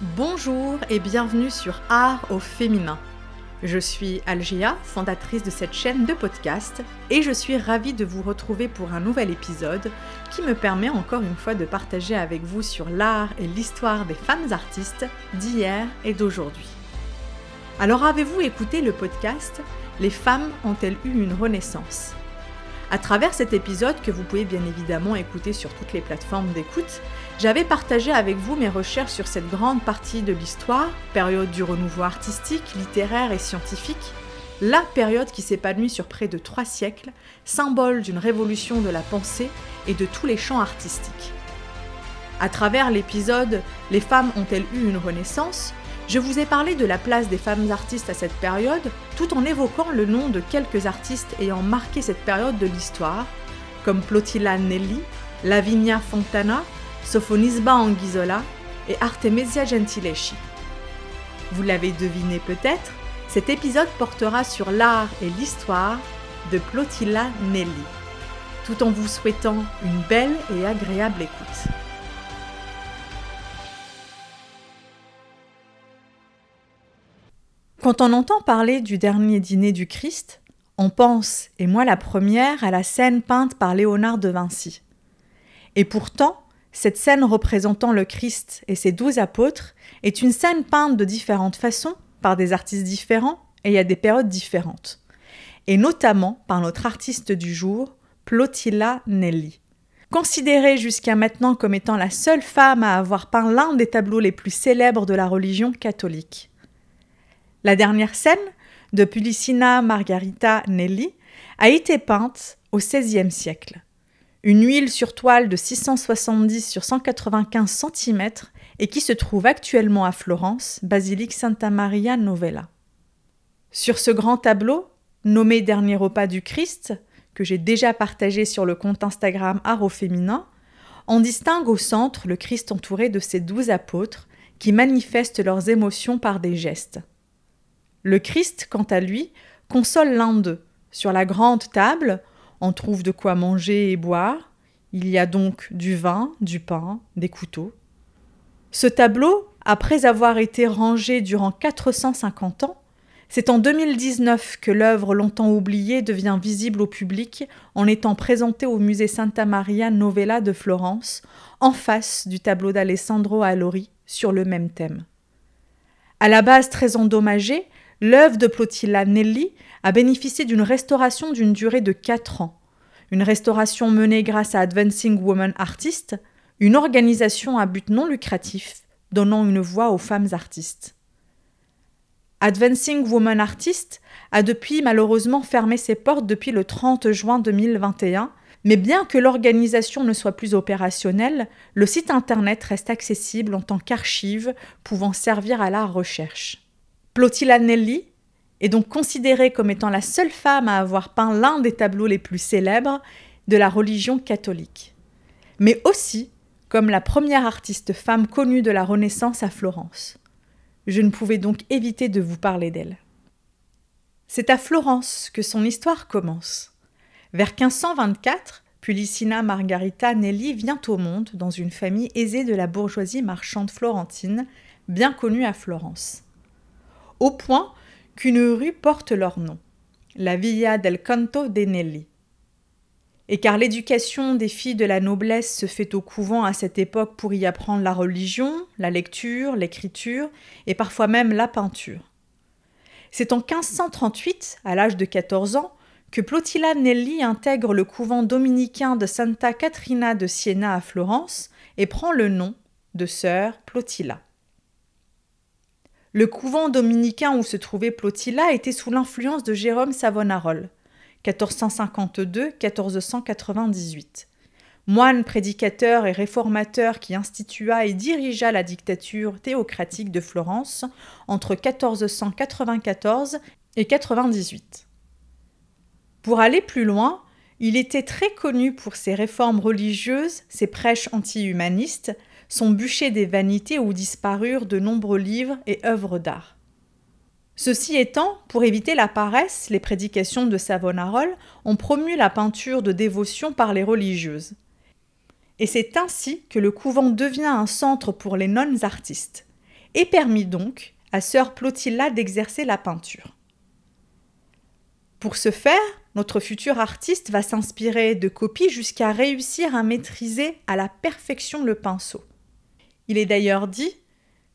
Bonjour et bienvenue sur Art au féminin. Je suis Algéa, fondatrice de cette chaîne de podcast, et je suis ravie de vous retrouver pour un nouvel épisode qui me permet encore une fois de partager avec vous sur l'art et l'histoire des femmes artistes d'hier et d'aujourd'hui. Alors avez-vous écouté le podcast Les femmes ont-elles eu une renaissance à travers cet épisode que vous pouvez bien évidemment écouter sur toutes les plateformes d'écoute, j'avais partagé avec vous mes recherches sur cette grande partie de l'histoire, période du renouveau artistique, littéraire et scientifique, la période qui s'épanouit sur près de trois siècles, symbole d'une révolution de la pensée et de tous les champs artistiques. À travers l'épisode Les femmes ont-elles eu une renaissance? je vous ai parlé de la place des femmes artistes à cette période, tout en évoquant le nom de quelques artistes ayant marqué cette période de l'histoire, comme Plotilla Nelli, Lavinia Fontana, Sophonisba Anguissola et Artemisia Gentileschi. Vous l'avez deviné peut-être, cet épisode portera sur l'art et l'histoire de Plotilla Nelli, tout en vous souhaitant une belle et agréable écoute. Quand on entend parler du dernier dîner du Christ, on pense, et moi la première, à la scène peinte par Léonard de Vinci. Et pourtant, cette scène représentant le Christ et ses douze apôtres est une scène peinte de différentes façons, par des artistes différents et à des périodes différentes. Et notamment par notre artiste du jour, Plotilla Nelli. Considérée jusqu'à maintenant comme étant la seule femme à avoir peint l'un des tableaux les plus célèbres de la religion catholique. La dernière scène, de Pulicina Margarita Nelli, a été peinte au XVIe siècle. Une huile sur toile de 670 sur 195 cm et qui se trouve actuellement à Florence, basilique Santa Maria Novella. Sur ce grand tableau, nommé Dernier repas du Christ, que j'ai déjà partagé sur le compte Instagram Art féminin, on distingue au centre le Christ entouré de ses douze apôtres qui manifestent leurs émotions par des gestes. Le Christ, quant à lui, console l'un d'eux. Sur la grande table, on trouve de quoi manger et boire. Il y a donc du vin, du pain, des couteaux. Ce tableau, après avoir été rangé durant 450 ans, c'est en 2019 que l'œuvre longtemps oubliée devient visible au public en étant présentée au musée Santa Maria Novella de Florence, en face du tableau d'Alessandro Allori sur le même thème. À la base très endommagée, l'œuvre de Plotilla Nelli a bénéficié d'une restauration d'une durée de 4 ans. Une restauration menée grâce à Advancing Women Artists, une organisation à but non lucratif donnant une voix aux femmes artistes. Advancing Women Artists a depuis malheureusement fermé ses portes depuis le 30 juin 2021, mais bien que l'organisation ne soit plus opérationnelle, le site internet reste accessible en tant qu'archive pouvant servir à la recherche. Nelli est donc considérée comme étant la seule femme à avoir peint l'un des tableaux les plus célèbres de la religion catholique, mais aussi comme la première artiste femme connue de la Renaissance à Florence. Je ne pouvais donc éviter de vous parler d'elle. C'est à Florence que son histoire commence. Vers 1524, Pulicina Margarita Nelli vient au monde dans une famille aisée de la bourgeoisie marchande florentine, bien connue à Florence au point qu'une rue porte leur nom, la Via del Canto de Nelli. Et car l'éducation des filles de la noblesse se fait au couvent à cette époque pour y apprendre la religion, la lecture, l'écriture et parfois même la peinture. C'est en 1538, à l'âge de 14 ans, que Plotilla Nelli intègre le couvent dominicain de Santa Catrina de Siena à Florence et prend le nom de sœur Plotilla. Le couvent dominicain où se trouvait Plotilla était sous l'influence de Jérôme Savonarole, 1452-1498. Moine prédicateur et réformateur qui institua et dirigea la dictature théocratique de Florence entre 1494 et 98. Pour aller plus loin, il était très connu pour ses réformes religieuses, ses prêches anti-humanistes, son bûcher des vanités où disparurent de nombreux livres et œuvres d'art. Ceci étant, pour éviter la paresse, les prédications de Savonarole ont promu la peinture de dévotion par les religieuses. Et c'est ainsi que le couvent devient un centre pour les nonnes artistes. et permit donc à sœur Plotilla d'exercer la peinture. Pour ce faire, notre futur artiste va s'inspirer de copies jusqu'à réussir à maîtriser à la perfection le pinceau. Il est d'ailleurs dit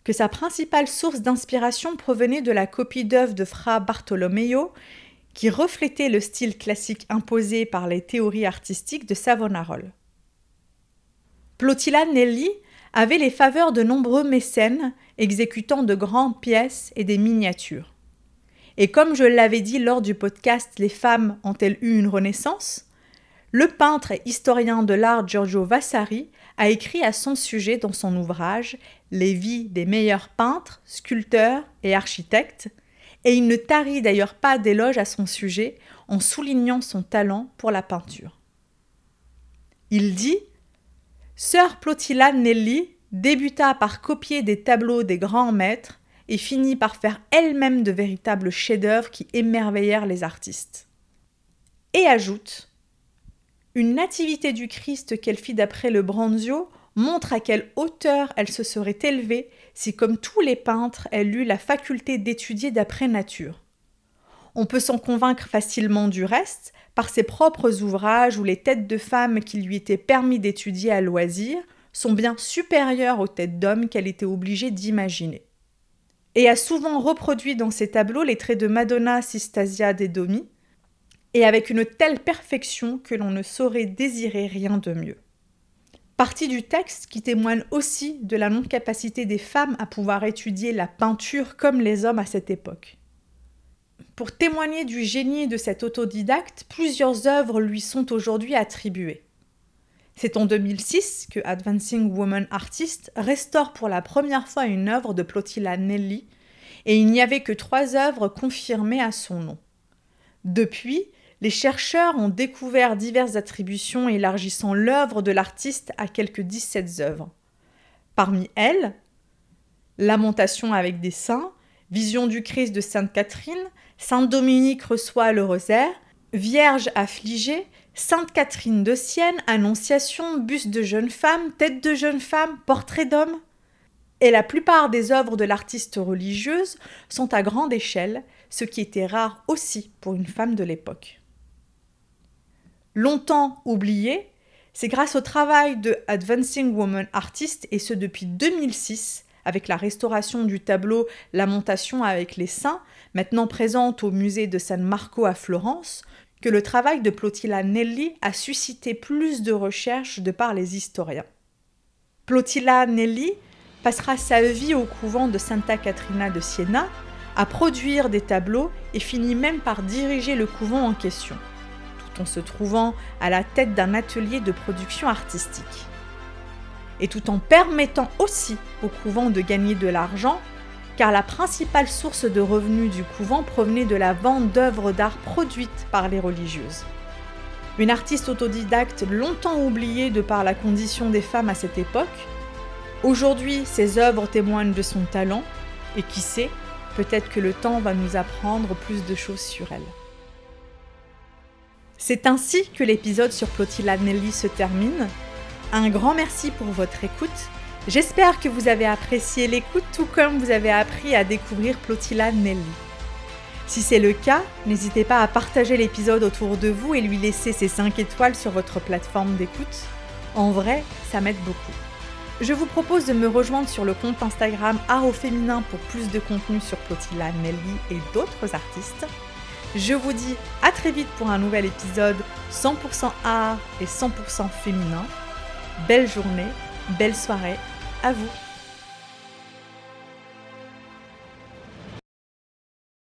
que sa principale source d'inspiration provenait de la copie d'œuvre de Fra Bartolomeo, qui reflétait le style classique imposé par les théories artistiques de Savonarola. Plotilla Nelli avait les faveurs de nombreux mécènes exécutant de grandes pièces et des miniatures. Et comme je l'avais dit lors du podcast Les femmes ont-elles eu une renaissance le peintre et historien de l'art Giorgio Vasari a écrit à son sujet dans son ouvrage Les vies des meilleurs peintres, sculpteurs et architectes, et il ne tarit d'ailleurs pas d'éloges à son sujet en soulignant son talent pour la peinture. Il dit Sœur Plotilla Nelli débuta par copier des tableaux des grands maîtres et finit par faire elle-même de véritables chefs-d'œuvre qui émerveillèrent les artistes. Et ajoute Une nativité du Christ qu'elle fit d'après le Branzio montre à quelle hauteur elle se serait élevée si, comme tous les peintres, elle eut la faculté d'étudier d'après nature. On peut s'en convaincre facilement du reste par ses propres ouvrages où les têtes de femmes qui lui étaient permis d'étudier à loisir sont bien supérieures aux têtes d'hommes qu'elle était obligée d'imaginer et a souvent reproduit dans ses tableaux les traits de Madonna Sistasia Domi, et avec une telle perfection que l'on ne saurait désirer rien de mieux. Partie du texte qui témoigne aussi de la non-capacité des femmes à pouvoir étudier la peinture comme les hommes à cette époque. Pour témoigner du génie de cet autodidacte, plusieurs œuvres lui sont aujourd'hui attribuées. C'est en 2006 que Advancing Woman Artist restaure pour la première fois une œuvre de Plotilla Nelly, et il n'y avait que trois œuvres confirmées à son nom. Depuis, les chercheurs ont découvert diverses attributions élargissant l'œuvre de l'artiste à quelques 17 œuvres. Parmi elles, Lamentation avec des saints, Vision du Christ de Sainte Catherine, Sainte Dominique reçoit le rosaire, Vierge affligée, Sainte Catherine de Sienne, Annonciation, buste de jeune femme, tête de jeune femme, portrait d'homme. Et la plupart des œuvres de l'artiste religieuse sont à grande échelle, ce qui était rare aussi pour une femme de l'époque. Longtemps oublié, c'est grâce au travail de Advancing Woman Artist, et ce depuis 2006, avec la restauration du tableau Lamentation avec les saints, maintenant présente au musée de San Marco à Florence, que le travail de Plotilla Nelli a suscité plus de recherches de par les historiens. Plotilla Nelli passera sa vie au couvent de Santa Catrina de Siena à produire des tableaux et finit même par diriger le couvent en question, en se trouvant à la tête d'un atelier de production artistique. Et tout en permettant aussi au couvent de gagner de l'argent car la principale source de revenus du couvent provenait de la vente d'œuvres d'art produites par les religieuses. Une artiste autodidacte longtemps oubliée de par la condition des femmes à cette époque, aujourd'hui ses œuvres témoignent de son talent, et qui sait, peut-être que le temps va nous apprendre plus de choses sur elle. C'est ainsi que l'épisode sur Plotilla Nelly se termine. Un grand merci pour votre écoute J'espère que vous avez apprécié l'écoute tout comme vous avez appris à découvrir Plotilla Nelly. Si c'est le cas, n'hésitez pas à partager l'épisode autour de vous et lui laisser ses 5 étoiles sur votre plateforme d'écoute. En vrai, ça m'aide beaucoup. Je vous propose de me rejoindre sur le compte Instagram Art au féminin pour plus de contenu sur Plotilla Nelly et d'autres artistes. Je vous dis très vite pour un nouvel épisode 100% art et 100% féminin. Belle journée, belle soirée à vous.